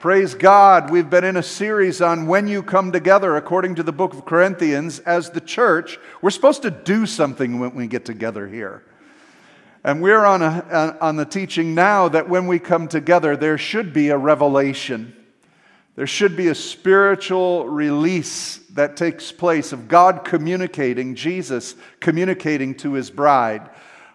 Praise God. We've been in a series on when you come together, according to the book of Corinthians, as the church. We're supposed to do something when we get together here. And we're on, a, on the teaching now that when we come together, there should be a revelation. There should be a spiritual release that takes place of God communicating, Jesus communicating to his bride.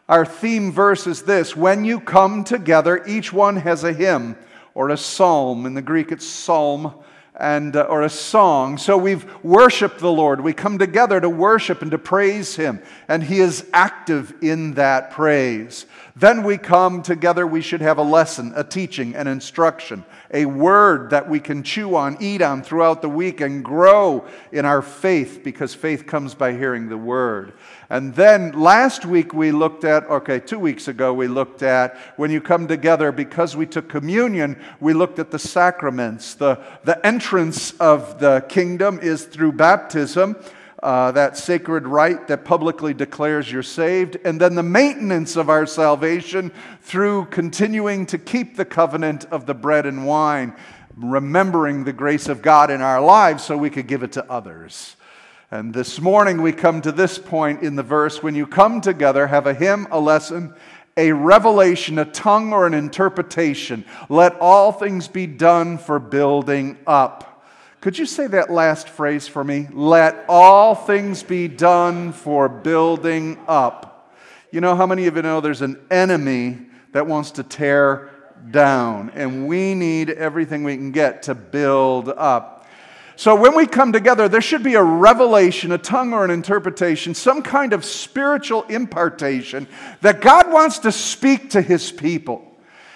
Our theme verse is this When you come together, each one has a hymn or a psalm. In the Greek, it's psalm and uh, or a song. So we've worshiped the Lord. We come together to worship and to praise him, and he is active in that praise. Then we come together, we should have a lesson, a teaching, an instruction, a word that we can chew on, eat on throughout the week and grow in our faith because faith comes by hearing the word. And then last week we looked at, okay, two weeks ago we looked at when you come together, because we took communion, we looked at the sacraments. The, the entrance of the kingdom is through baptism. Uh, that sacred rite that publicly declares you're saved, and then the maintenance of our salvation through continuing to keep the covenant of the bread and wine, remembering the grace of God in our lives so we could give it to others. And this morning we come to this point in the verse when you come together, have a hymn, a lesson, a revelation, a tongue, or an interpretation. Let all things be done for building up. Could you say that last phrase for me? Let all things be done for building up. You know how many of you know there's an enemy that wants to tear down, and we need everything we can get to build up. So when we come together, there should be a revelation, a tongue or an interpretation, some kind of spiritual impartation that God wants to speak to his people.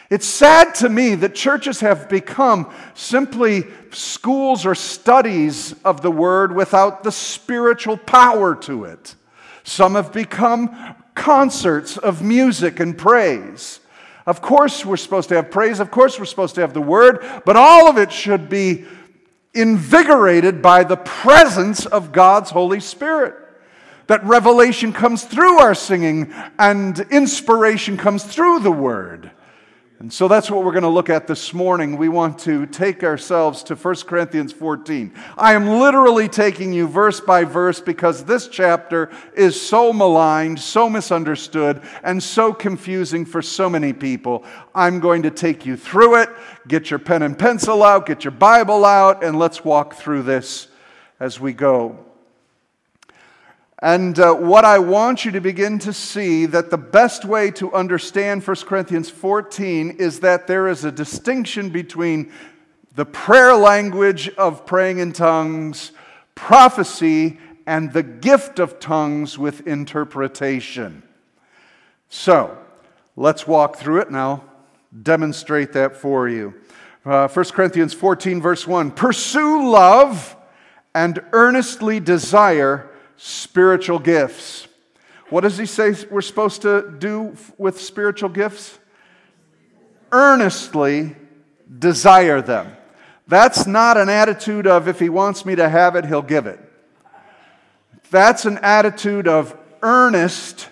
It's sad to me that churches have become simply schools or studies of the word without the spiritual power to it. Some have become concerts of music and praise. Of course, we're supposed to have praise. Of course, we're supposed to have the word, but all of it should be invigorated by the presence of God's Holy Spirit. That revelation comes through our singing and inspiration comes through the Word. And so that's what we're going to look at this morning. We want to take ourselves to 1 Corinthians 14. I am literally taking you verse by verse because this chapter is so maligned, so misunderstood, and so confusing for so many people. I'm going to take you through it. Get your pen and pencil out, get your Bible out, and let's walk through this as we go. And uh, what I want you to begin to see that the best way to understand 1 Corinthians 14 is that there is a distinction between the prayer language of praying in tongues, prophecy, and the gift of tongues with interpretation. So, let's walk through it and I'll demonstrate that for you. Uh, 1 Corinthians 14, verse 1 Pursue love and earnestly desire spiritual gifts. What does he say we're supposed to do with spiritual gifts? Earnestly desire them. That's not an attitude of if he wants me to have it, he'll give it. That's an attitude of earnest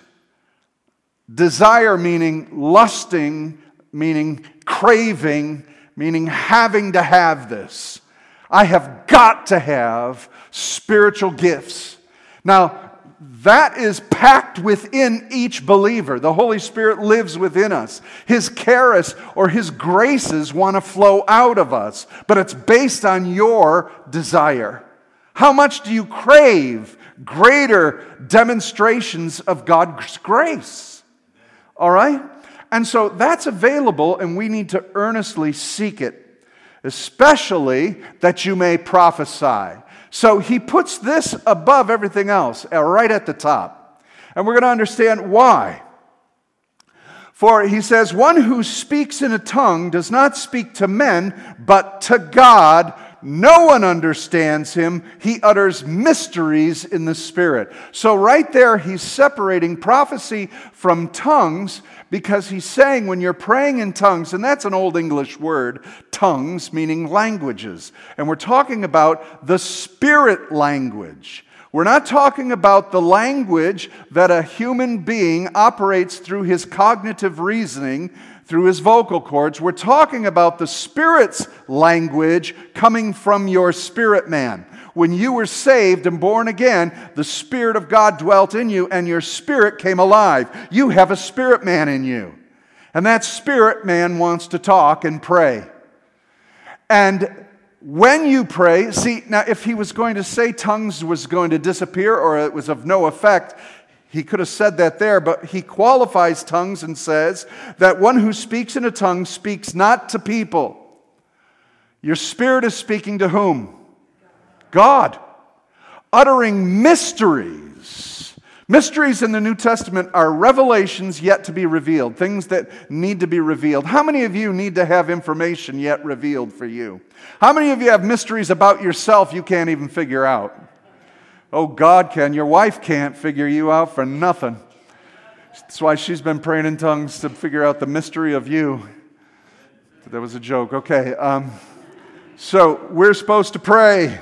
desire, meaning lusting, meaning craving, meaning having to have this. I have got to have spiritual gifts. Now, that is packed within each believer. The Holy Spirit lives within us. His charis or His graces want to flow out of us, but it's based on your desire. How much do you crave greater demonstrations of God's grace? All right? And so that's available, and we need to earnestly seek it, especially that you may prophesy. So he puts this above everything else, uh, right at the top. And we're going to understand why. For he says, One who speaks in a tongue does not speak to men, but to God. No one understands him. He utters mysteries in the Spirit. So, right there, he's separating prophecy from tongues because he's saying when you're praying in tongues, and that's an old English word, tongues meaning languages. And we're talking about the spirit language. We're not talking about the language that a human being operates through his cognitive reasoning, through his vocal cords. We're talking about the Spirit's language coming from your spirit man. When you were saved and born again, the Spirit of God dwelt in you and your spirit came alive. You have a spirit man in you. And that spirit man wants to talk and pray. And when you pray, see, now if he was going to say tongues was going to disappear or it was of no effect, he could have said that there, but he qualifies tongues and says that one who speaks in a tongue speaks not to people. Your spirit is speaking to whom? God. Uttering mysteries Mysteries in the New Testament are revelations yet to be revealed, things that need to be revealed. How many of you need to have information yet revealed for you? How many of you have mysteries about yourself you can't even figure out? Oh, God can. Your wife can't figure you out for nothing. That's why she's been praying in tongues to figure out the mystery of you. That was a joke. Okay. Um, so we're supposed to pray.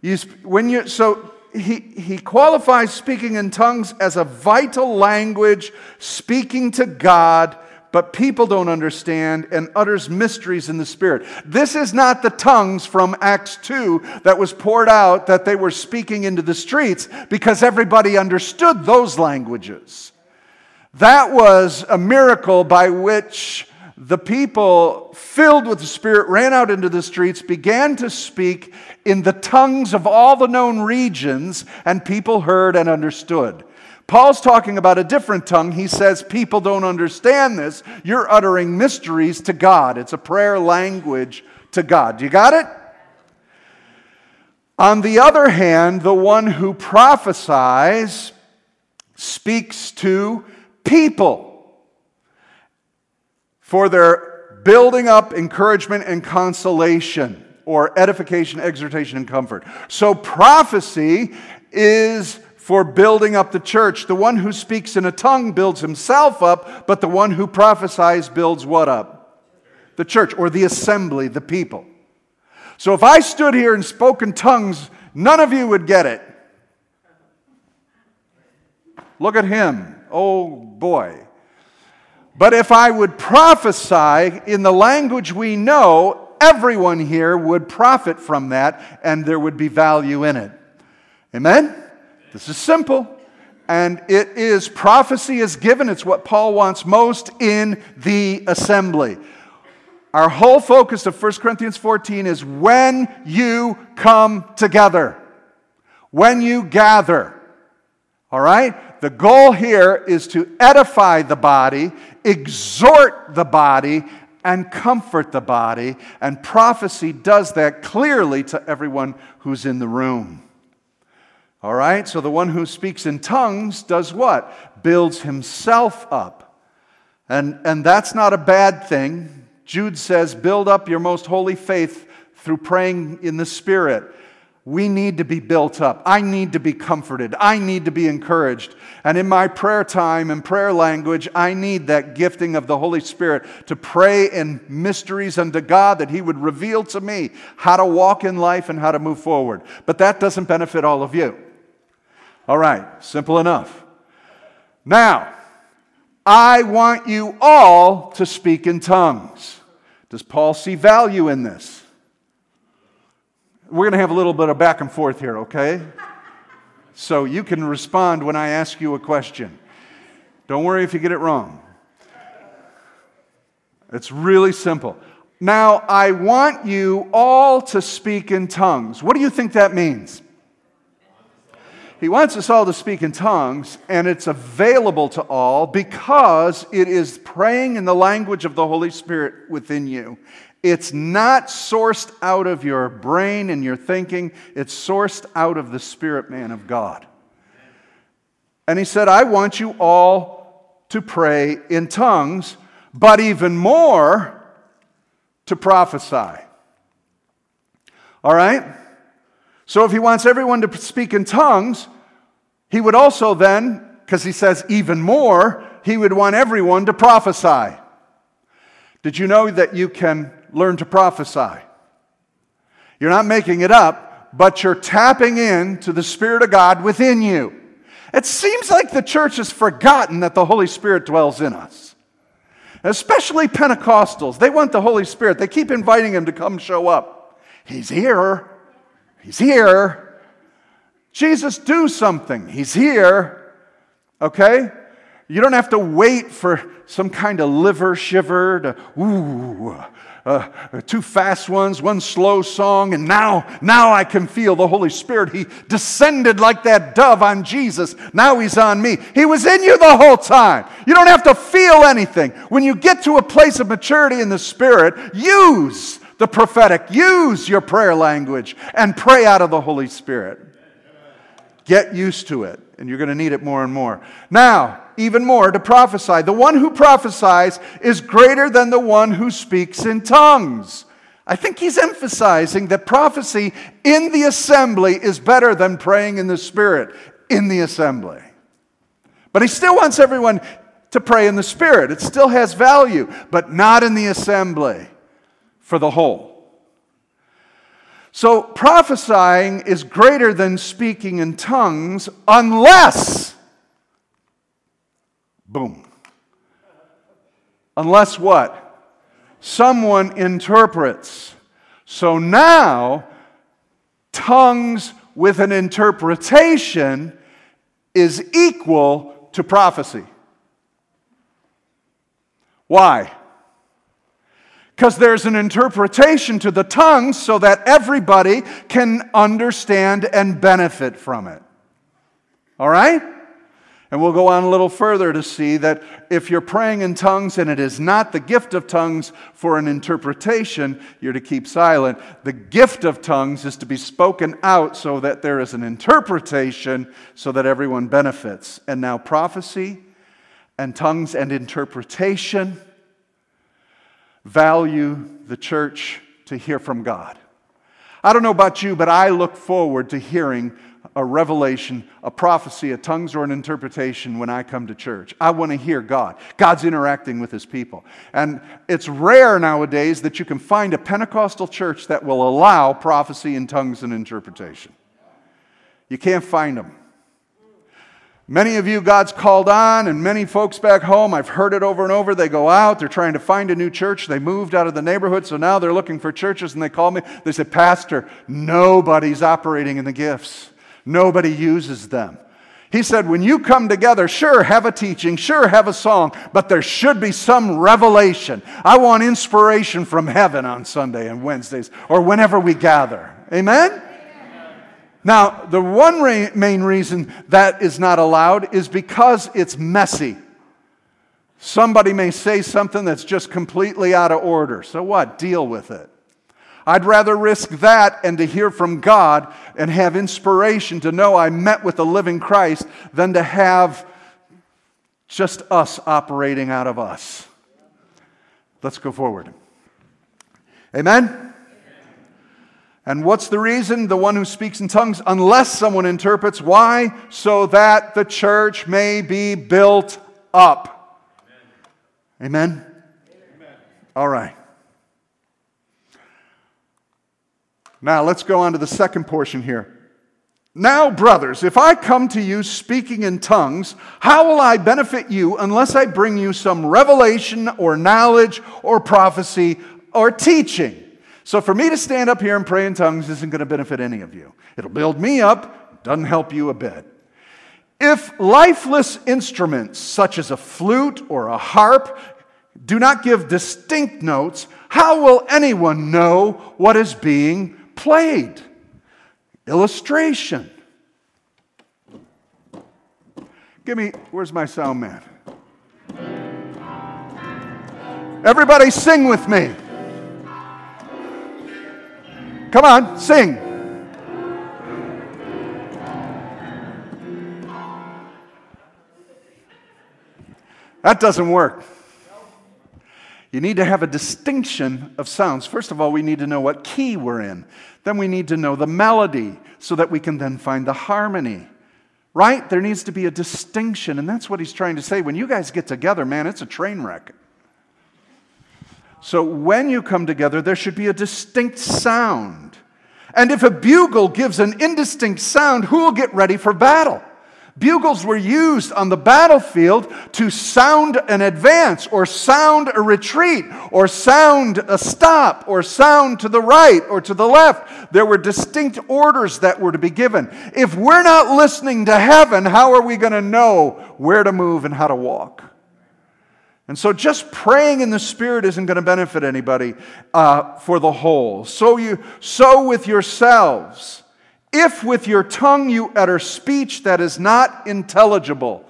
You, when you, so he, he qualifies speaking in tongues as a vital language, speaking to God, but people don't understand and utters mysteries in the Spirit. This is not the tongues from Acts 2 that was poured out that they were speaking into the streets because everybody understood those languages. That was a miracle by which the people filled with the Spirit ran out into the streets, began to speak in the tongues of all the known regions, and people heard and understood. Paul's talking about a different tongue. He says, People don't understand this. You're uttering mysteries to God. It's a prayer language to God. You got it? On the other hand, the one who prophesies speaks to people for their building up, encouragement, and consolation, or edification, exhortation, and comfort. So prophecy is for building up the church. The one who speaks in a tongue builds himself up, but the one who prophesies builds what up? The church, or the assembly, the people. So if I stood here and spoke in tongues, none of you would get it. Look at him. Oh boy. But if I would prophesy in the language we know, everyone here would profit from that and there would be value in it. Amen? This is simple. And it is, prophecy is given. It's what Paul wants most in the assembly. Our whole focus of 1 Corinthians 14 is when you come together, when you gather. All right? The goal here is to edify the body, exhort the body, and comfort the body. And prophecy does that clearly to everyone who's in the room. All right? So the one who speaks in tongues does what? Builds himself up. And, and that's not a bad thing. Jude says, build up your most holy faith through praying in the Spirit. We need to be built up. I need to be comforted. I need to be encouraged. And in my prayer time and prayer language, I need that gifting of the Holy Spirit to pray in mysteries unto God that He would reveal to me how to walk in life and how to move forward. But that doesn't benefit all of you. All right, simple enough. Now, I want you all to speak in tongues. Does Paul see value in this? We're going to have a little bit of back and forth here, okay? So you can respond when I ask you a question. Don't worry if you get it wrong. It's really simple. Now, I want you all to speak in tongues. What do you think that means? He wants us all to speak in tongues, and it's available to all because it is praying in the language of the Holy Spirit within you. It's not sourced out of your brain and your thinking, it's sourced out of the spirit man of God. And he said, I want you all to pray in tongues, but even more to prophesy. All right? So if he wants everyone to speak in tongues, he would also then, because he says even more, he would want everyone to prophesy. Did you know that you can learn to prophesy. You're not making it up. but you're tapping into the Spirit of God within you. It seems like the church has forgotten that the Holy Spirit dwells in us. Especially Pentecostals. They want the Holy Spirit. They keep inviting him to come show up. He's here. He's here. Jesus, do something. He's here. Okay? You don't have to wait for some kind of liver shiver to, ooh, uh, two fast ones, one slow song, and now, now I can feel the Holy Spirit. He descended like that dove on Jesus. Now he's on me. He was in you the whole time. You don't have to feel anything. When you get to a place of maturity in the Spirit, use the prophetic, use your prayer language, and pray out of the Holy Spirit. Get used to it, and you're going to need it more and more. Now, even more to prophesy. The one who prophesies is greater than the one who speaks in tongues. I think he's emphasizing that prophecy in the assembly is better than praying in the Spirit in the assembly. But he still wants everyone to pray in the Spirit. It still has value, but not in the assembly for the whole. So prophesying is greater than speaking in tongues unless Boom. Unless what? Someone interprets. So now, tongues with an interpretation is equal to prophecy. Why? Because there's an interpretation to the tongues so that everybody can understand and benefit from it. All right? And we'll go on a little further to see that if you're praying in tongues and it is not the gift of tongues for an interpretation, you're to keep silent. The gift of tongues is to be spoken out so that there is an interpretation so that everyone benefits. And now, prophecy and tongues and interpretation value the church to hear from God. I don't know about you, but I look forward to hearing a revelation, a prophecy, a tongues, or an interpretation when I come to church. I want to hear God. God's interacting with his people. And it's rare nowadays that you can find a Pentecostal church that will allow prophecy and tongues and interpretation. You can't find them. Many of you, God's called on, and many folks back home, I've heard it over and over. They go out, they're trying to find a new church. They moved out of the neighborhood, so now they're looking for churches, and they call me. They say, Pastor, nobody's operating in the gifts. Nobody uses them. He said, when you come together, sure, have a teaching, sure, have a song, but there should be some revelation. I want inspiration from heaven on Sunday and Wednesdays or whenever we gather. Amen? Now, the one re- main reason that is not allowed is because it's messy. Somebody may say something that's just completely out of order. So what? Deal with it. I'd rather risk that and to hear from God and have inspiration to know I met with the living Christ than to have just us operating out of us. Let's go forward. Amen? And what's the reason? The one who speaks in tongues, unless someone interprets. Why? So that the church may be built up. Amen? Amen? All right. Now, let's go on to the second portion here. Now, brothers, if I come to you speaking in tongues, how will I benefit you unless I bring you some revelation or knowledge or prophecy or teaching? So, for me to stand up here and pray in tongues isn't going to benefit any of you. It'll build me up, doesn't help you a bit. If lifeless instruments such as a flute or a harp do not give distinct notes, how will anyone know what is being played. Illustration. Give me, where's my sound man? Everybody sing with me. Come on, sing. That doesn't work. You need to have a distinction of sounds. First of all, we need to know what key we're in. Then we need to know the melody so that we can then find the harmony. Right? There needs to be a distinction. And that's what he's trying to say. When you guys get together, man, it's a train wreck. So when you come together, there should be a distinct sound. And if a bugle gives an indistinct sound, who will get ready for battle? Bugles were used on the battlefield to sound an advance, or sound a retreat, or sound a stop, or sound to the right or to the left. There were distinct orders that were to be given. If we're not listening to heaven, how are we going to know where to move and how to walk? And so just praying in the Spirit isn't going to benefit anybody uh, for the whole. So, you, so with yourselves. If with your tongue you utter speech that is not intelligible.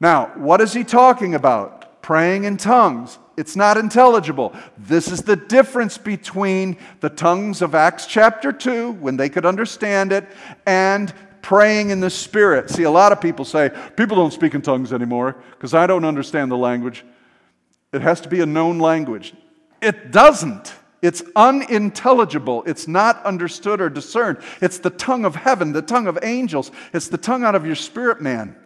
Now, what is he talking about? Praying in tongues. It's not intelligible. This is the difference between the tongues of Acts chapter 2, when they could understand it, and praying in the Spirit. See, a lot of people say, people don't speak in tongues anymore because I don't understand the language. It has to be a known language. It doesn't. It's unintelligible. It's not understood or discerned. It's the tongue of heaven, the tongue of angels. It's the tongue out of your spirit, man.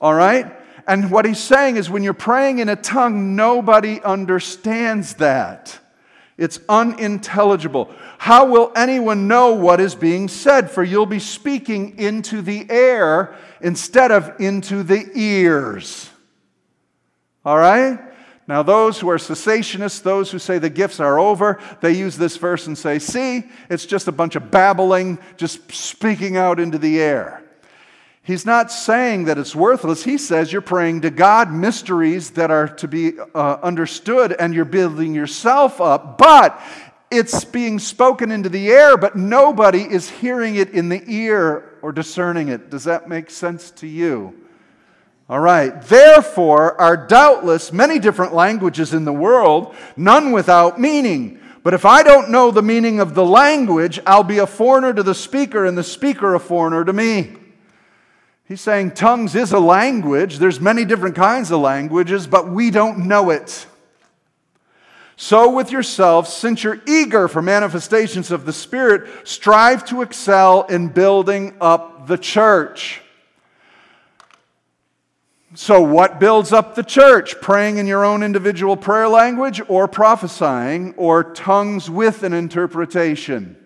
All right? And what he's saying is when you're praying in a tongue, nobody understands that. It's unintelligible. How will anyone know what is being said? For you'll be speaking into the air instead of into the ears. All right? Now, those who are cessationists, those who say the gifts are over, they use this verse and say, see, it's just a bunch of babbling, just speaking out into the air. He's not saying that it's worthless. He says you're praying to God mysteries that are to be uh, understood and you're building yourself up, but it's being spoken into the air, but nobody is hearing it in the ear or discerning it. Does that make sense to you? All right. Therefore, are doubtless many different languages in the world, none without meaning. But if I don't know the meaning of the language, I'll be a foreigner to the speaker, and the speaker a foreigner to me. He's saying tongues is a language. There's many different kinds of languages, but we don't know it. So, with yourselves, since you're eager for manifestations of the Spirit, strive to excel in building up the church. So, what builds up the church? Praying in your own individual prayer language or prophesying or tongues with an interpretation?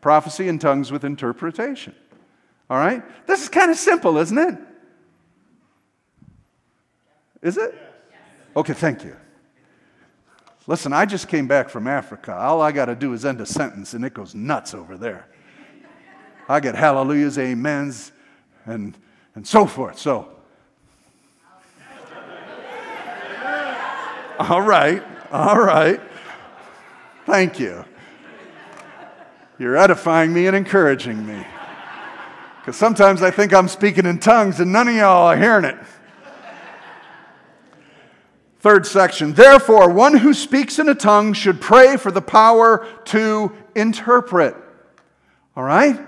Prophecy and tongues with interpretation. All right? This is kind of simple, isn't it? Is it? Okay, thank you. Listen, I just came back from Africa. All I got to do is end a sentence and it goes nuts over there. I get hallelujahs, amens, and and so forth. So, all right, all right. Thank you. You're edifying me and encouraging me. Because sometimes I think I'm speaking in tongues and none of y'all are hearing it. Third section. Therefore, one who speaks in a tongue should pray for the power to interpret. All right?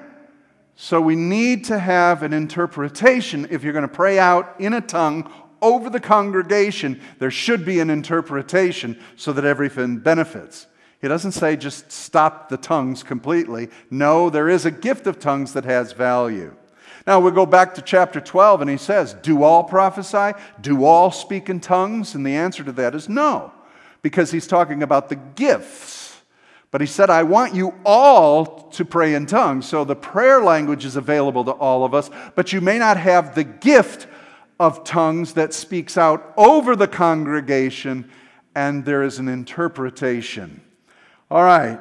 So we need to have an interpretation. If you're going to pray out in a tongue over the congregation, there should be an interpretation so that everything benefits. He doesn't say just stop the tongues completely. No, there is a gift of tongues that has value. Now we go back to chapter 12 and he says, Do all prophesy? Do all speak in tongues? And the answer to that is no, because he's talking about the gifts but he said, I want you all to pray in tongues. So the prayer language is available to all of us, but you may not have the gift of tongues that speaks out over the congregation, and there is an interpretation. All right.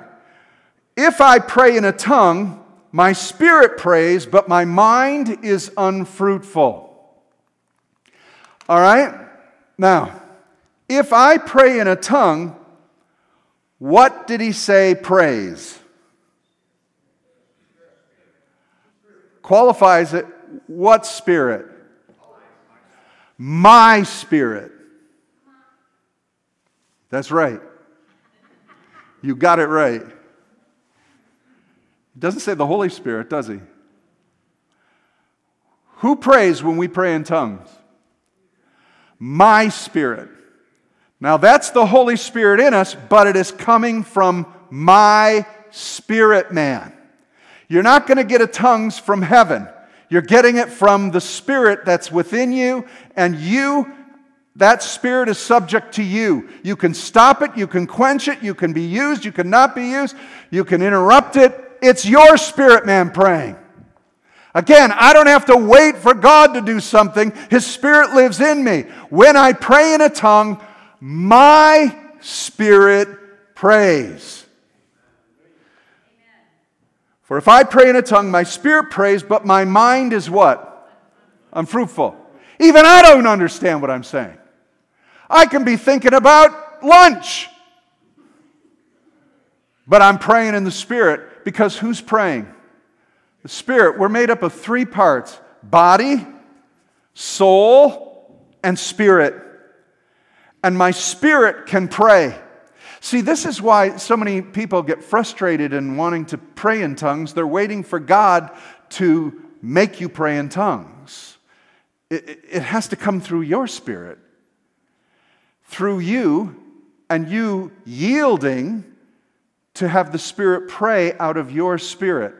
If I pray in a tongue, my spirit prays, but my mind is unfruitful. All right? Now, if I pray in a tongue, what did he say prays? Qualifies it. What spirit? My spirit. That's right. You got it right. It doesn't say the Holy Spirit, does he? Who prays when we pray in tongues? My spirit. Now, that's the Holy Spirit in us, but it is coming from my spirit man. You're not going to get a tongues from heaven. You're getting it from the Spirit that's within you, and you That spirit is subject to you. You can stop it, you can quench it, you can be used, you can not be used, you can interrupt it. It's your spirit man praying. Again, I don't have to wait for God to do something. His spirit lives in me. When I pray in a tongue, my spirit prays. For if I pray in a tongue, my spirit prays, but my mind is what? Unfruitful. Even I don't understand what I'm saying. I can be thinking about lunch. But I'm praying in the Spirit because who's praying? The Spirit. We're made up of three parts body, soul, and spirit. And my spirit can pray. See, this is why so many people get frustrated in wanting to pray in tongues. They're waiting for God to make you pray in tongues. It, it has to come through your spirit through you and you yielding to have the Spirit pray out of your spirit.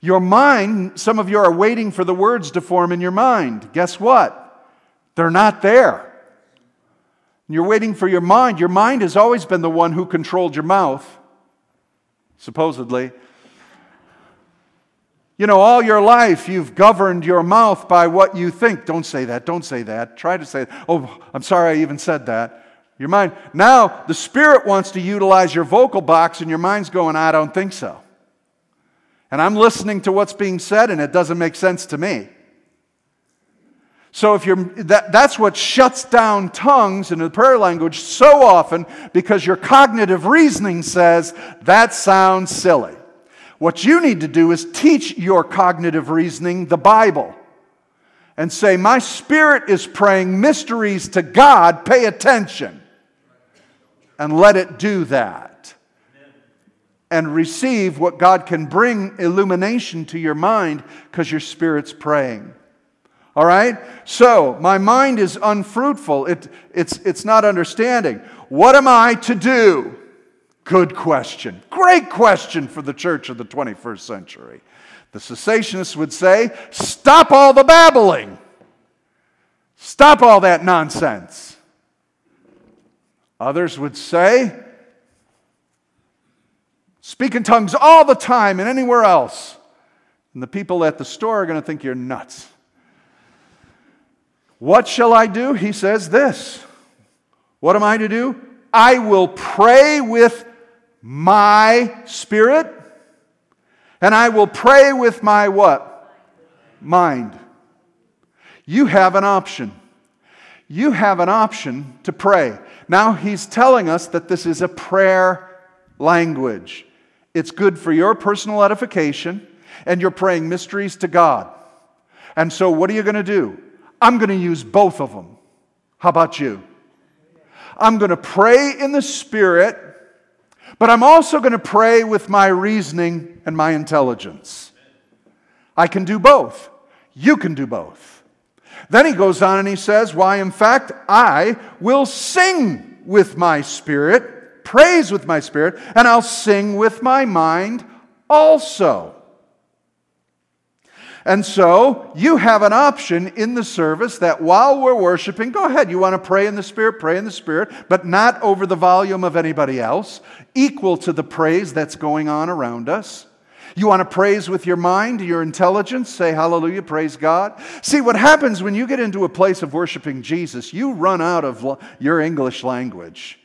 Your mind, some of you are waiting for the words to form in your mind. Guess what? They're not there. You're waiting for your mind. Your mind has always been the one who controlled your mouth, supposedly. You know, all your life you've governed your mouth by what you think. Don't say that. Don't say that. Try to say, it. oh, I'm sorry I even said that. Your mind. Now, the Spirit wants to utilize your vocal box, and your mind's going, I don't think so. And I'm listening to what's being said, and it doesn't make sense to me. So if you're that, that's what shuts down tongues in the prayer language so often because your cognitive reasoning says that sounds silly. What you need to do is teach your cognitive reasoning the Bible and say, My spirit is praying mysteries to God, pay attention. And let it do that. And receive what God can bring illumination to your mind because your spirit's praying. All right? So, my mind is unfruitful. It, it's, it's not understanding. What am I to do? Good question. Great question for the church of the 21st century. The cessationists would say, stop all the babbling. Stop all that nonsense. Others would say, speak in tongues all the time and anywhere else. And the people at the store are going to think you're nuts. What shall I do? He says this. What am I to do? I will pray with my spirit, and I will pray with my what? Mind. You have an option. You have an option to pray. Now he's telling us that this is a prayer language. It's good for your personal edification, and you're praying mysteries to God. And so, what are you going to do? I'm going to use both of them. How about you? I'm going to pray in the Spirit but I'm also going to pray with my reasoning and my intelligence. I can do both. You can do both. Then he goes on and he says, Why, in fact, I will sing with my spirit, praise with my spirit, and I'll sing with my mind also. And so you have an option in the service that while we're worshiping, go ahead. You want to pray in the Spirit, pray in the Spirit, but not over the volume of anybody else, equal to the praise that's going on around us. You want to praise with your mind, your intelligence, say hallelujah, praise God. See, what happens when you get into a place of worshiping Jesus, you run out of your English language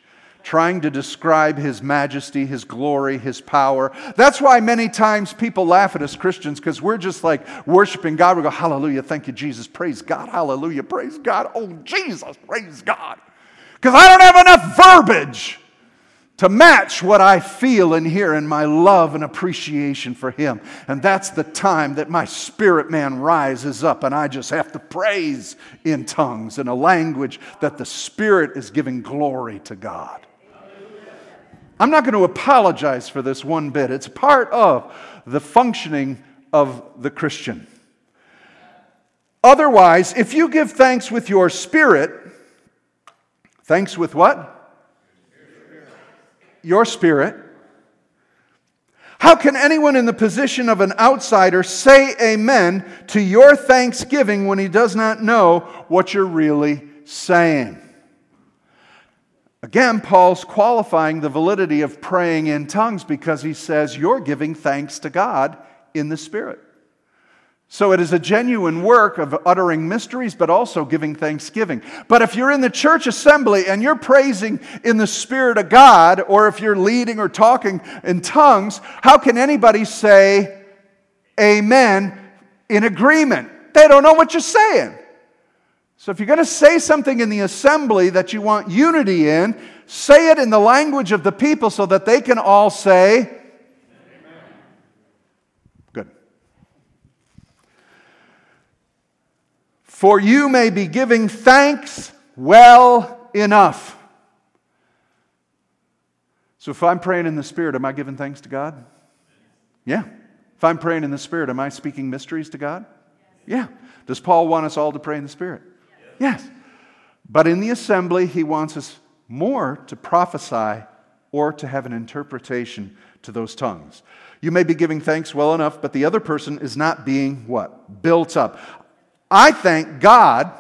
trying to describe his majesty, his glory, his power. That's why many times people laugh at us Christians because we're just like worshiping God. We go, Hallelujah, thank you, Jesus, praise God, hallelujah, praise God, oh, Jesus, praise God. Because I don't have enough verbiage to match what I feel and hear in my love and appreciation for Him. And that's the time that my spirit man rises up and I just have to praise in tongues in a language that the Spirit is giving glory to God. I'm not going to apologize for this one bit. It's part of the functioning of the Christian. Otherwise, if you give thanks with your spirit, thanks with what? Your spirit. How can anyone in the position of an outsider say amen to your thanksgiving when he does not know what you're really saying. Again, Paul's qualifying the validity of praying in tongues because he says you're giving thanks to God in the Spirit. So it is a genuine work of uttering mysteries, but also giving thanksgiving. But if you're in the church assembly and you're praising in the Spirit of God, or if you're leading or talking in tongues, how can anybody say amen in agreement? They don't know what you're saying. So if you're going to say something in the assembly that you want unity in, say it in the language of the people so that they can all say, Good. For you may be giving thanks well enough. So if I'm praying in the Spirit, am I giving thanks to God? Yeah. If I'm praying in the Spirit, am I speaking mysteries to God? Yeah. Does Paul want us all to pray in the Spirit? Yes. But in the assembly, he wants us more to prophesy or to have an interpretation to those tongues. You may be giving thanks well enough, but the other person is not being what? Built up. I thank God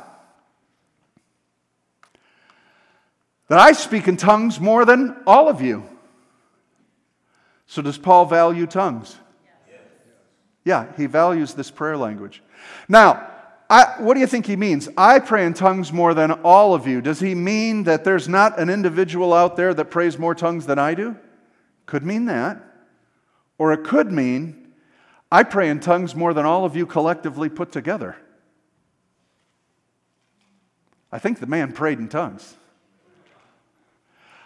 that I speak in tongues more than all of you. So, does Paul value tongues? Yeah, he values this prayer language. Now, I, what do you think he means? I pray in tongues more than all of you. Does he mean that there's not an individual out there that prays more tongues than I do? Could mean that. Or it could mean I pray in tongues more than all of you collectively put together. I think the man prayed in tongues.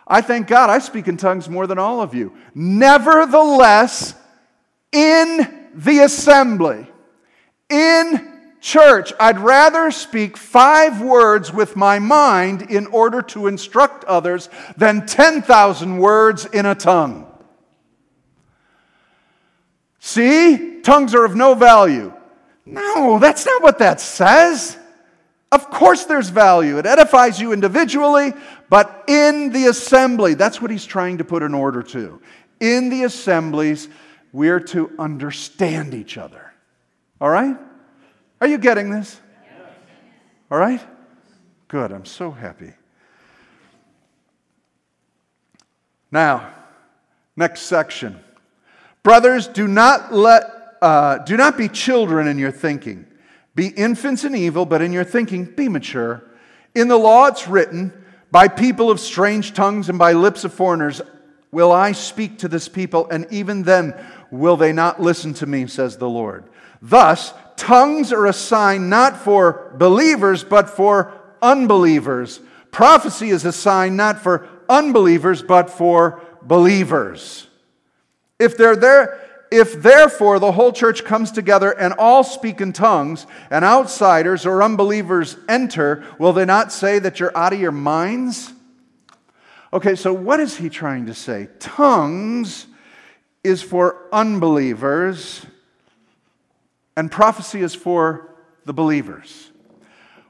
I thank God I speak in tongues more than all of you. Nevertheless, in the assembly, in church, I'd rather speak five words with my mind in order to instruct others than 10,000 words in a tongue. See, tongues are of no value. No, that's not what that says. Of course, there's value. It edifies you individually, but in the assembly, that's what he's trying to put an order to. In the assemblies, we're to understand each other. All right? Are you getting this? All right? Good. I'm so happy. Now, next section. Brothers, do not let uh, do not be children in your thinking. Be infants in evil, but in your thinking be mature. In the law it's written, by people of strange tongues and by lips of foreigners will I speak to this people, and even then will they not listen to me, says the Lord. Thus, tongues are a sign not for believers, but for unbelievers. Prophecy is a sign not for unbelievers, but for believers. If they're there, if therefore the whole church comes together and all speak in tongues, and outsiders or unbelievers enter, will they not say that you're out of your minds? Okay, so what is he trying to say? Tongues is for unbelievers and prophecy is for the believers.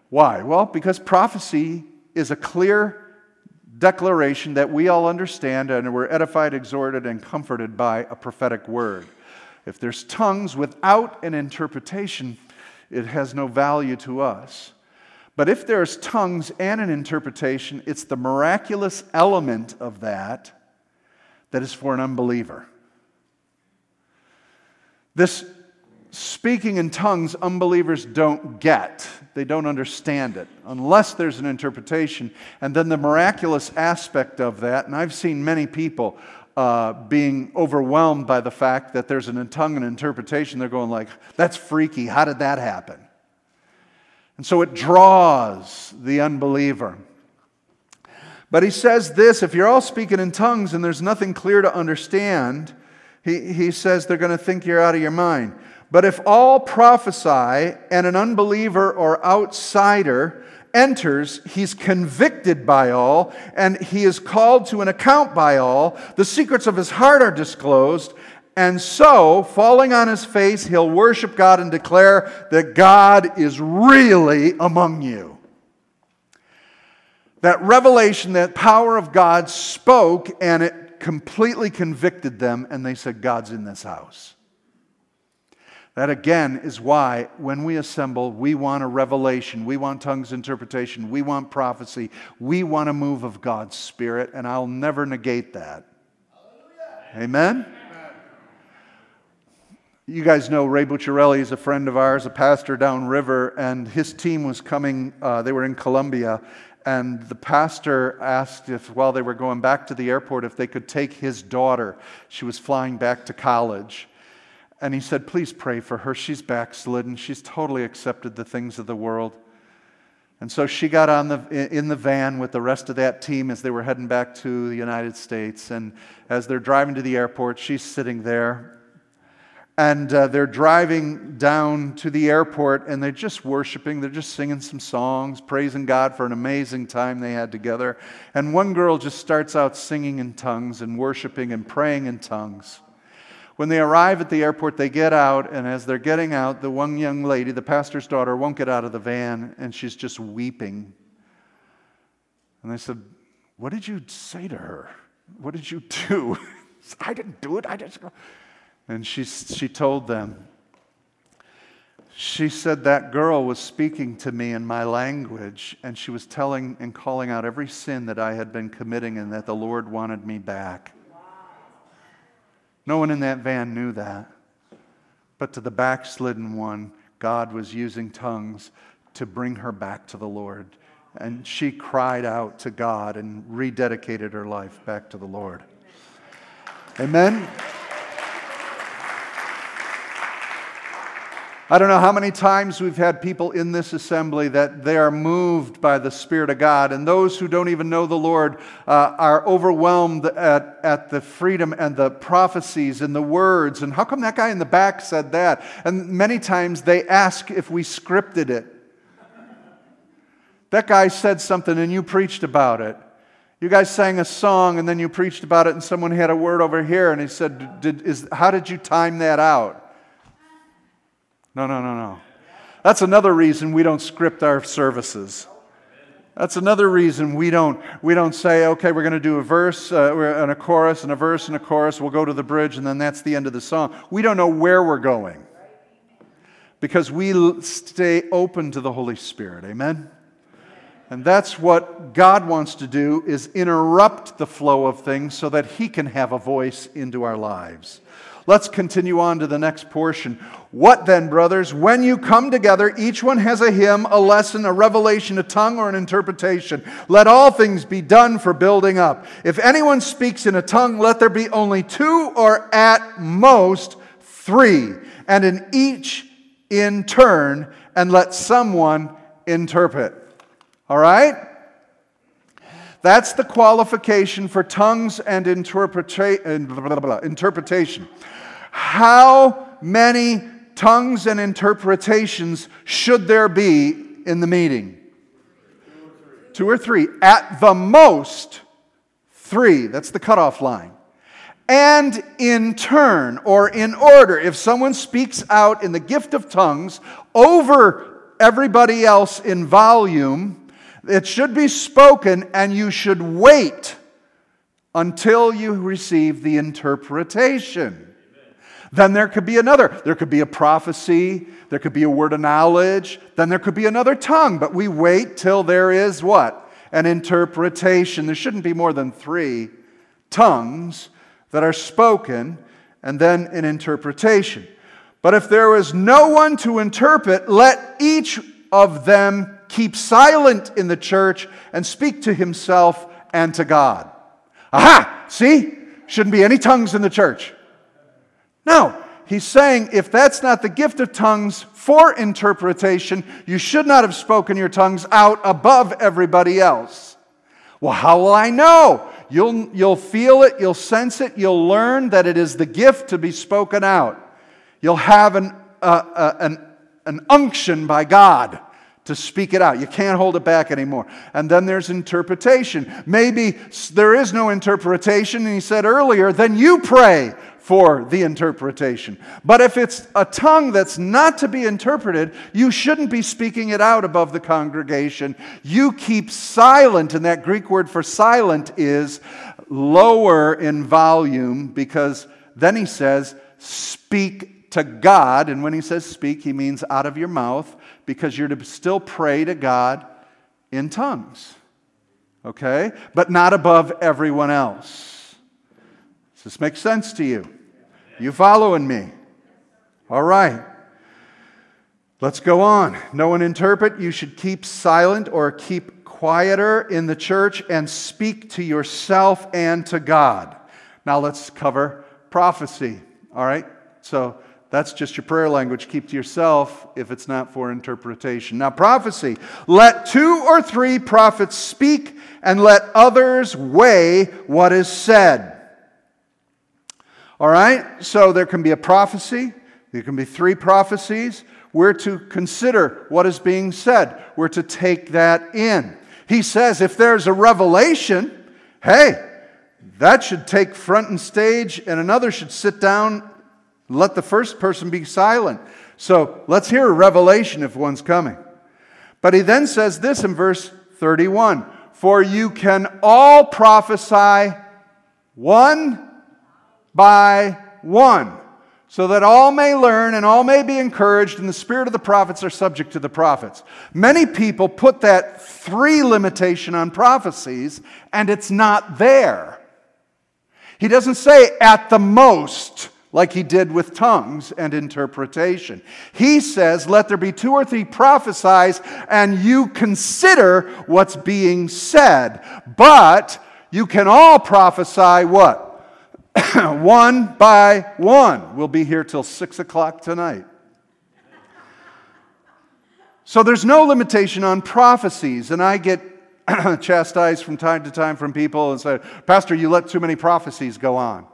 Why? Well, because prophecy is a clear declaration that we all understand and we're edified, exhorted, and comforted by a prophetic word. If there's tongues without an interpretation, it has no value to us. But if there's tongues and an interpretation, it's the miraculous element of that that is for an unbeliever. This speaking in tongues unbelievers don't get. They don't understand it unless there's an interpretation. And then the miraculous aspect of that, and I've seen many people uh, being overwhelmed by the fact that there's an tongue and interpretation. They're going like, "That's freaky. How did that happen?" And so it draws the unbeliever. But he says this if you're all speaking in tongues and there's nothing clear to understand, he, he says they're going to think you're out of your mind. But if all prophesy and an unbeliever or outsider enters, he's convicted by all, and he is called to an account by all. The secrets of his heart are disclosed, and so, falling on his face, he'll worship God and declare that God is really among you. That revelation, that power of God spoke, and it completely convicted them, and they said, God's in this house. That again is why when we assemble, we want a revelation, we want tongues interpretation, we want prophecy, we want a move of God's Spirit, and I'll never negate that. Amen? You guys know Ray Bucciarelli is a friend of ours, a pastor downriver, and his team was coming, uh, they were in Colombia, and the pastor asked if, while they were going back to the airport, if they could take his daughter. She was flying back to college. And he said, Please pray for her. She's backslidden. She's totally accepted the things of the world. And so she got on the, in the van with the rest of that team as they were heading back to the United States. And as they're driving to the airport, she's sitting there. And uh, they're driving down to the airport and they're just worshiping. They're just singing some songs, praising God for an amazing time they had together. And one girl just starts out singing in tongues and worshiping and praying in tongues. When they arrive at the airport, they get out, and as they're getting out, the one young lady, the pastor's daughter, won't get out of the van, and she's just weeping. And they said, What did you say to her? What did you do? I didn't do it. I just. And she, she told them, she said that girl was speaking to me in my language, and she was telling and calling out every sin that I had been committing and that the Lord wanted me back. No one in that van knew that. But to the backslidden one, God was using tongues to bring her back to the Lord. And she cried out to God and rededicated her life back to the Lord. Amen. I don't know how many times we've had people in this assembly that they are moved by the Spirit of God, and those who don't even know the Lord uh, are overwhelmed at, at the freedom and the prophecies and the words. And how come that guy in the back said that? And many times they ask if we scripted it. That guy said something and you preached about it. You guys sang a song and then you preached about it, and someone had a word over here, and he said, did, is, How did you time that out? No, no, no, no. That's another reason we don't script our services. That's another reason we don't, we don't say, okay, we're going to do a verse uh, and a chorus and a verse and a chorus. We'll go to the bridge and then that's the end of the song. We don't know where we're going because we stay open to the Holy Spirit. Amen? And that's what God wants to do is interrupt the flow of things so that he can have a voice into our lives. Let's continue on to the next portion. What then, brothers? When you come together, each one has a hymn, a lesson, a revelation, a tongue, or an interpretation. Let all things be done for building up. If anyone speaks in a tongue, let there be only two or at most three, and in each in turn, and let someone interpret. All right? That's the qualification for tongues and interpreta- interpretation. How many tongues and interpretations should there be in the meeting? Two or three. At the most, three. That's the cutoff line. And in turn or in order, if someone speaks out in the gift of tongues over everybody else in volume, it should be spoken and you should wait until you receive the interpretation. Then there could be another. There could be a prophecy. There could be a word of knowledge. Then there could be another tongue. But we wait till there is what? An interpretation. There shouldn't be more than three tongues that are spoken and then an interpretation. But if there is no one to interpret, let each of them keep silent in the church and speak to himself and to God. Aha! See? Shouldn't be any tongues in the church. No, he's saying if that's not the gift of tongues for interpretation, you should not have spoken your tongues out above everybody else. Well, how will I know? You'll, you'll feel it, you'll sense it, you'll learn that it is the gift to be spoken out. You'll have an, uh, uh, an, an unction by God to speak it out. You can't hold it back anymore. And then there's interpretation. Maybe there is no interpretation, and he said earlier, then you pray for the interpretation. But if it's a tongue that's not to be interpreted, you shouldn't be speaking it out above the congregation. You keep silent, and that Greek word for silent is lower in volume because then he says, speak to God. And when he says speak, he means out of your mouth because you're to still pray to God in tongues. Okay? But not above everyone else. Does this make sense to you? You following me? All right. Let's go on. No one interpret. You should keep silent or keep quieter in the church and speak to yourself and to God. Now let's cover prophecy. All right? So that's just your prayer language. Keep to yourself if it's not for interpretation. Now, prophecy. Let two or three prophets speak and let others weigh what is said. All right? So there can be a prophecy, there can be three prophecies. We're to consider what is being said, we're to take that in. He says if there's a revelation, hey, that should take front and stage, and another should sit down, let the first person be silent. So let's hear a revelation if one's coming. But he then says this in verse 31 For you can all prophesy one by one so that all may learn and all may be encouraged, and the spirit of the prophets are subject to the prophets. Many people put that three limitation on prophecies, and it's not there. He doesn't say at the most, like he did with tongues and interpretation. He says, Let there be two or three prophesies, and you consider what's being said. But you can all prophesy what? one by one. We'll be here till six o'clock tonight. So there's no limitation on prophecies, and I get chastised from time to time from people and say, Pastor, you let too many prophecies go on.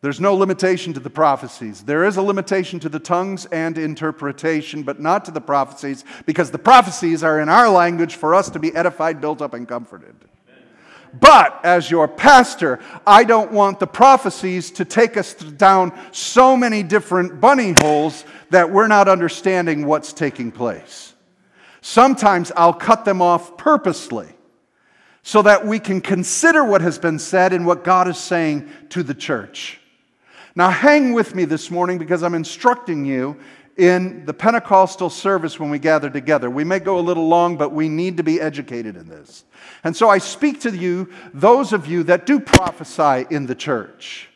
There's no limitation to the prophecies. There is a limitation to the tongues and interpretation, but not to the prophecies, because the prophecies are in our language for us to be edified, built up, and comforted. But as your pastor, I don't want the prophecies to take us down so many different bunny holes that we're not understanding what's taking place. Sometimes I'll cut them off purposely so that we can consider what has been said and what God is saying to the church. Now, hang with me this morning because I'm instructing you in the Pentecostal service when we gather together. We may go a little long, but we need to be educated in this. And so I speak to you, those of you that do prophesy in the church.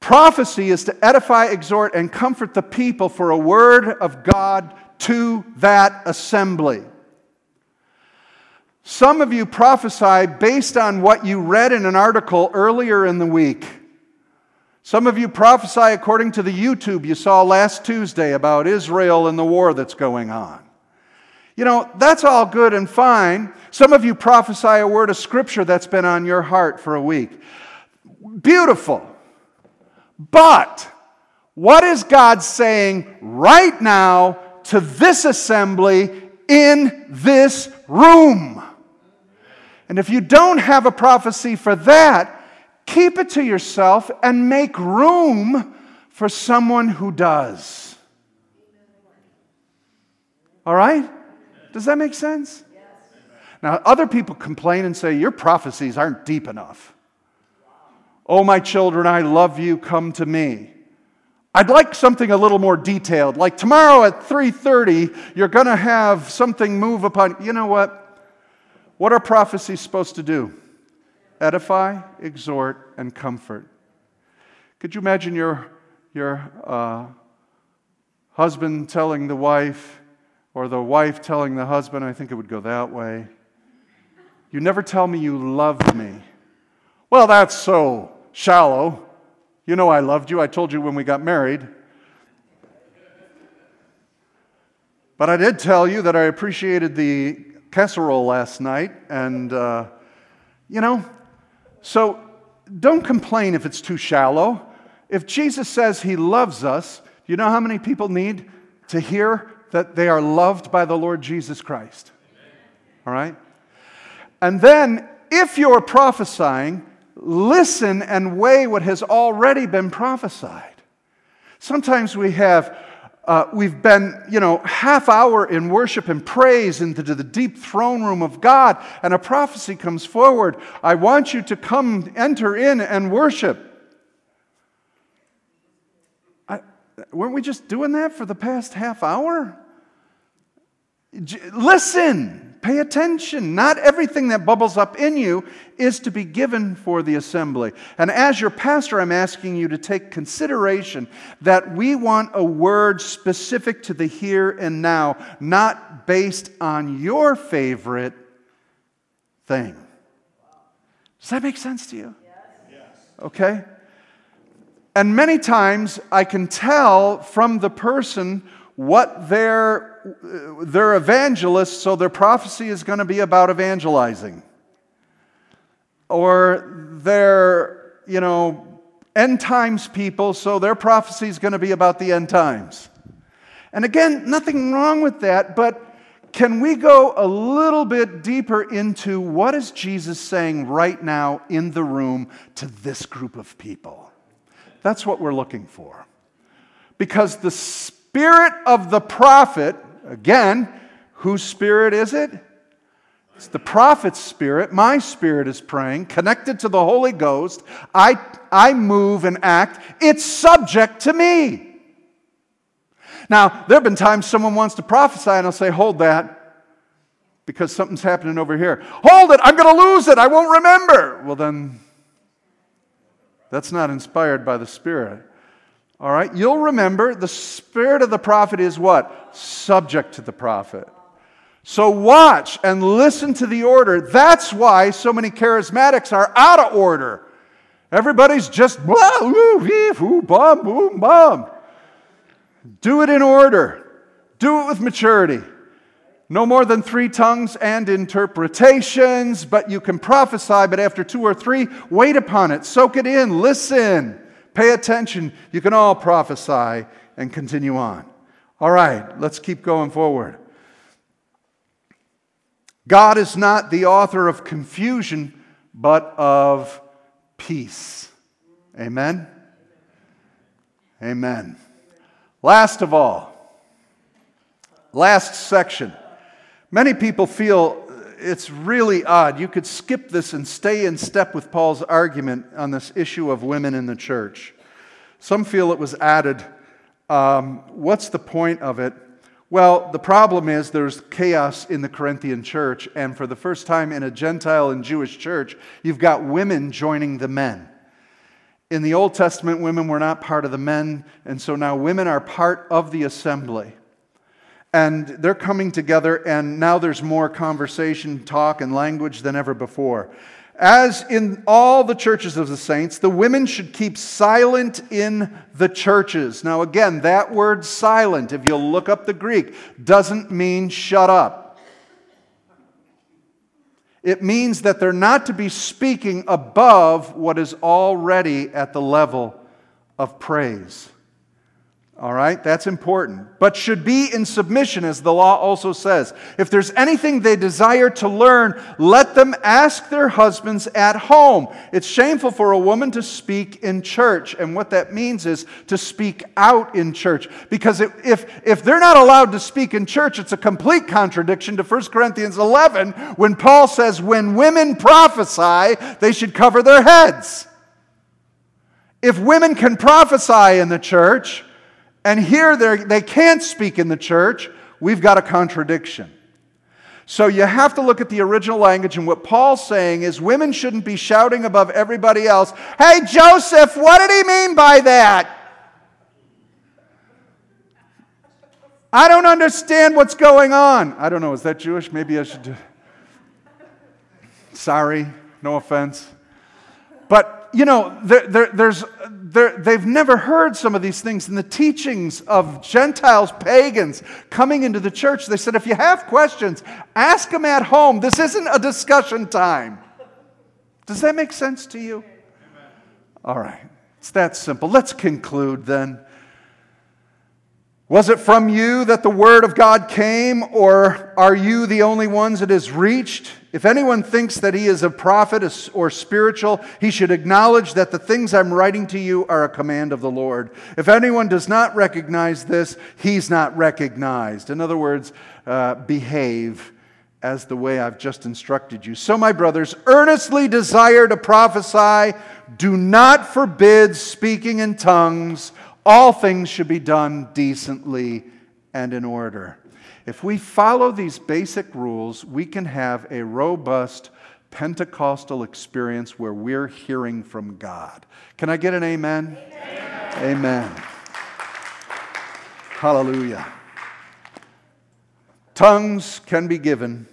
Prophecy is to edify, exhort, and comfort the people for a word of God to that assembly. Some of you prophesy based on what you read in an article earlier in the week. Some of you prophesy according to the YouTube you saw last Tuesday about Israel and the war that's going on. You know, that's all good and fine. Some of you prophesy a word of scripture that's been on your heart for a week. Beautiful. But what is God saying right now to this assembly in this room? And if you don't have a prophecy for that, Keep it to yourself and make room for someone who does. All right? Does that make sense? Now, other people complain and say, Your prophecies aren't deep enough. Oh, my children, I love you, come to me. I'd like something a little more detailed. Like tomorrow at 3:30, you're going to have something move upon. You know what? What are prophecies supposed to do? Edify, exhort, and comfort. Could you imagine your, your uh, husband telling the wife, or the wife telling the husband? I think it would go that way. You never tell me you love me. Well, that's so shallow. You know I loved you. I told you when we got married. But I did tell you that I appreciated the casserole last night, and uh, you know, so don't complain if it's too shallow. If Jesus says he loves us, you know how many people need to hear that they are loved by the Lord Jesus Christ? All right? And then, if you're prophesying, listen and weigh what has already been prophesied. Sometimes we have uh, we've been, you know, half hour in worship and praise into the deep throne room of God, and a prophecy comes forward. I want you to come, enter in and worship. weren't we just doing that for the past half hour? Listen, pay attention. Not everything that bubbles up in you is to be given for the assembly. And as your pastor, I'm asking you to take consideration that we want a word specific to the here and now, not based on your favorite thing. Does that make sense to you? Yes. Okay? And many times I can tell from the person what they're, they're evangelists, so their prophecy is going to be about evangelizing. Or they're, you know, end times people, so their prophecy is going to be about the end times. And again, nothing wrong with that, but can we go a little bit deeper into what is Jesus saying right now in the room to this group of people? That's what we're looking for. Because the spirit of the prophet, again, whose spirit is it? It's the prophet's spirit. My spirit is praying, connected to the Holy Ghost. I, I move and act. It's subject to me. Now, there have been times someone wants to prophesy, and I'll say, Hold that, because something's happening over here. Hold it, I'm going to lose it, I won't remember. Well, then, that's not inspired by the Spirit. All right? You'll remember the spirit of the prophet is what? Subject to the prophet. So watch and listen to the order. That's why so many charismatics are out of order. Everybody's just boom, boom, boom. Do it in order. Do it with maturity. No more than three tongues and interpretations, but you can prophesy, but after two or three, wait upon it, soak it in, listen. Pay attention. You can all prophesy and continue on. All right, let's keep going forward. God is not the author of confusion, but of peace. Amen? Amen. Last of all, last section. Many people feel it's really odd. You could skip this and stay in step with Paul's argument on this issue of women in the church. Some feel it was added. Um, what's the point of it? Well, the problem is there's chaos in the Corinthian church, and for the first time in a Gentile and Jewish church, you've got women joining the men. In the Old Testament, women were not part of the men, and so now women are part of the assembly and they're coming together, and now there's more conversation, talk, and language than ever before. As in all the churches of the saints, the women should keep silent in the churches. Now, again, that word silent, if you look up the Greek, doesn't mean shut up. It means that they're not to be speaking above what is already at the level of praise. All right, that's important. But should be in submission, as the law also says. If there's anything they desire to learn, let them ask their husbands at home. It's shameful for a woman to speak in church. And what that means is to speak out in church. Because if, if they're not allowed to speak in church, it's a complete contradiction to 1 Corinthians 11 when Paul says, when women prophesy, they should cover their heads. If women can prophesy in the church, and here they can't speak in the church, we've got a contradiction. So you have to look at the original language, and what Paul's saying is women shouldn't be shouting above everybody else, Hey, Joseph, what did he mean by that? I don't understand what's going on. I don't know, is that Jewish? Maybe I should do. Sorry, no offense. But, you know, there, there, there's, there, they've never heard some of these things in the teachings of Gentiles, pagans coming into the church. They said, if you have questions, ask them at home. This isn't a discussion time. Does that make sense to you? All right. It's that simple. Let's conclude then. Was it from you that the word of God came, or are you the only ones it has reached? If anyone thinks that he is a prophet or spiritual, he should acknowledge that the things I'm writing to you are a command of the Lord. If anyone does not recognize this, he's not recognized. In other words, uh, behave as the way I've just instructed you. So, my brothers, earnestly desire to prophesy. Do not forbid speaking in tongues All things should be done decently and in order. If we follow these basic rules, we can have a robust Pentecostal experience where we're hearing from God. Can I get an amen? Amen. amen. Hallelujah. Tongues can be given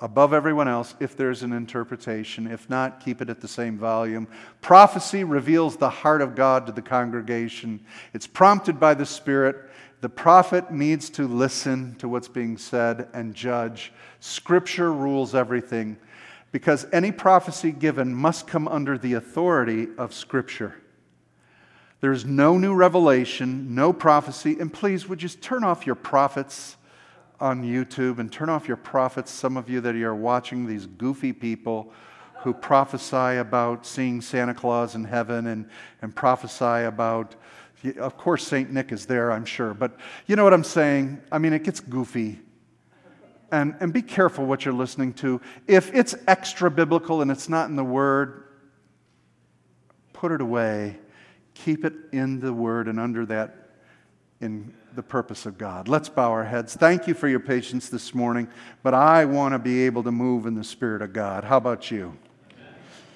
above everyone else if there's an interpretation. If not, keep it at the same volume. Prophecy reveals the heart of God to the congregation, it's prompted by the Spirit. The prophet needs to listen to what's being said and judge. Scripture rules everything because any prophecy given must come under the authority of Scripture. There's no new revelation, no prophecy. And please, would you just turn off your prophets on YouTube and turn off your prophets, some of you that are watching these goofy people who prophesy about seeing Santa Claus in heaven and, and prophesy about, of course, St. Nick is there, I'm sure, but you know what I'm saying? I mean, it gets goofy. And, and be careful what you're listening to. If it's extra biblical and it's not in the Word, put it away keep it in the Word and under that in the purpose of God. Let's bow our heads. Thank you for your patience this morning, but I want to be able to move in the Spirit of God. How about you?